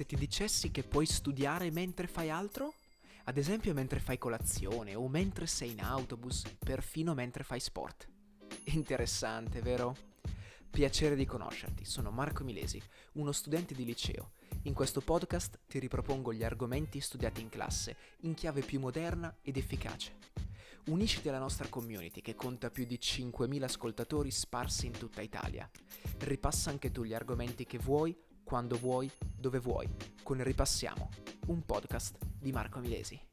se ti dicessi che puoi studiare mentre fai altro? Ad esempio mentre fai colazione o mentre sei in autobus, perfino mentre fai sport. Interessante, vero? Piacere di conoscerti, sono Marco Milesi, uno studente di liceo. In questo podcast ti ripropongo gli argomenti studiati in classe in chiave più moderna ed efficace. Unisciti alla nostra community che conta più di 5.000 ascoltatori sparsi in tutta Italia. Ripassa anche tu gli argomenti che vuoi, quando vuoi, dove vuoi, con Ripassiamo, un podcast di Marco Milesi.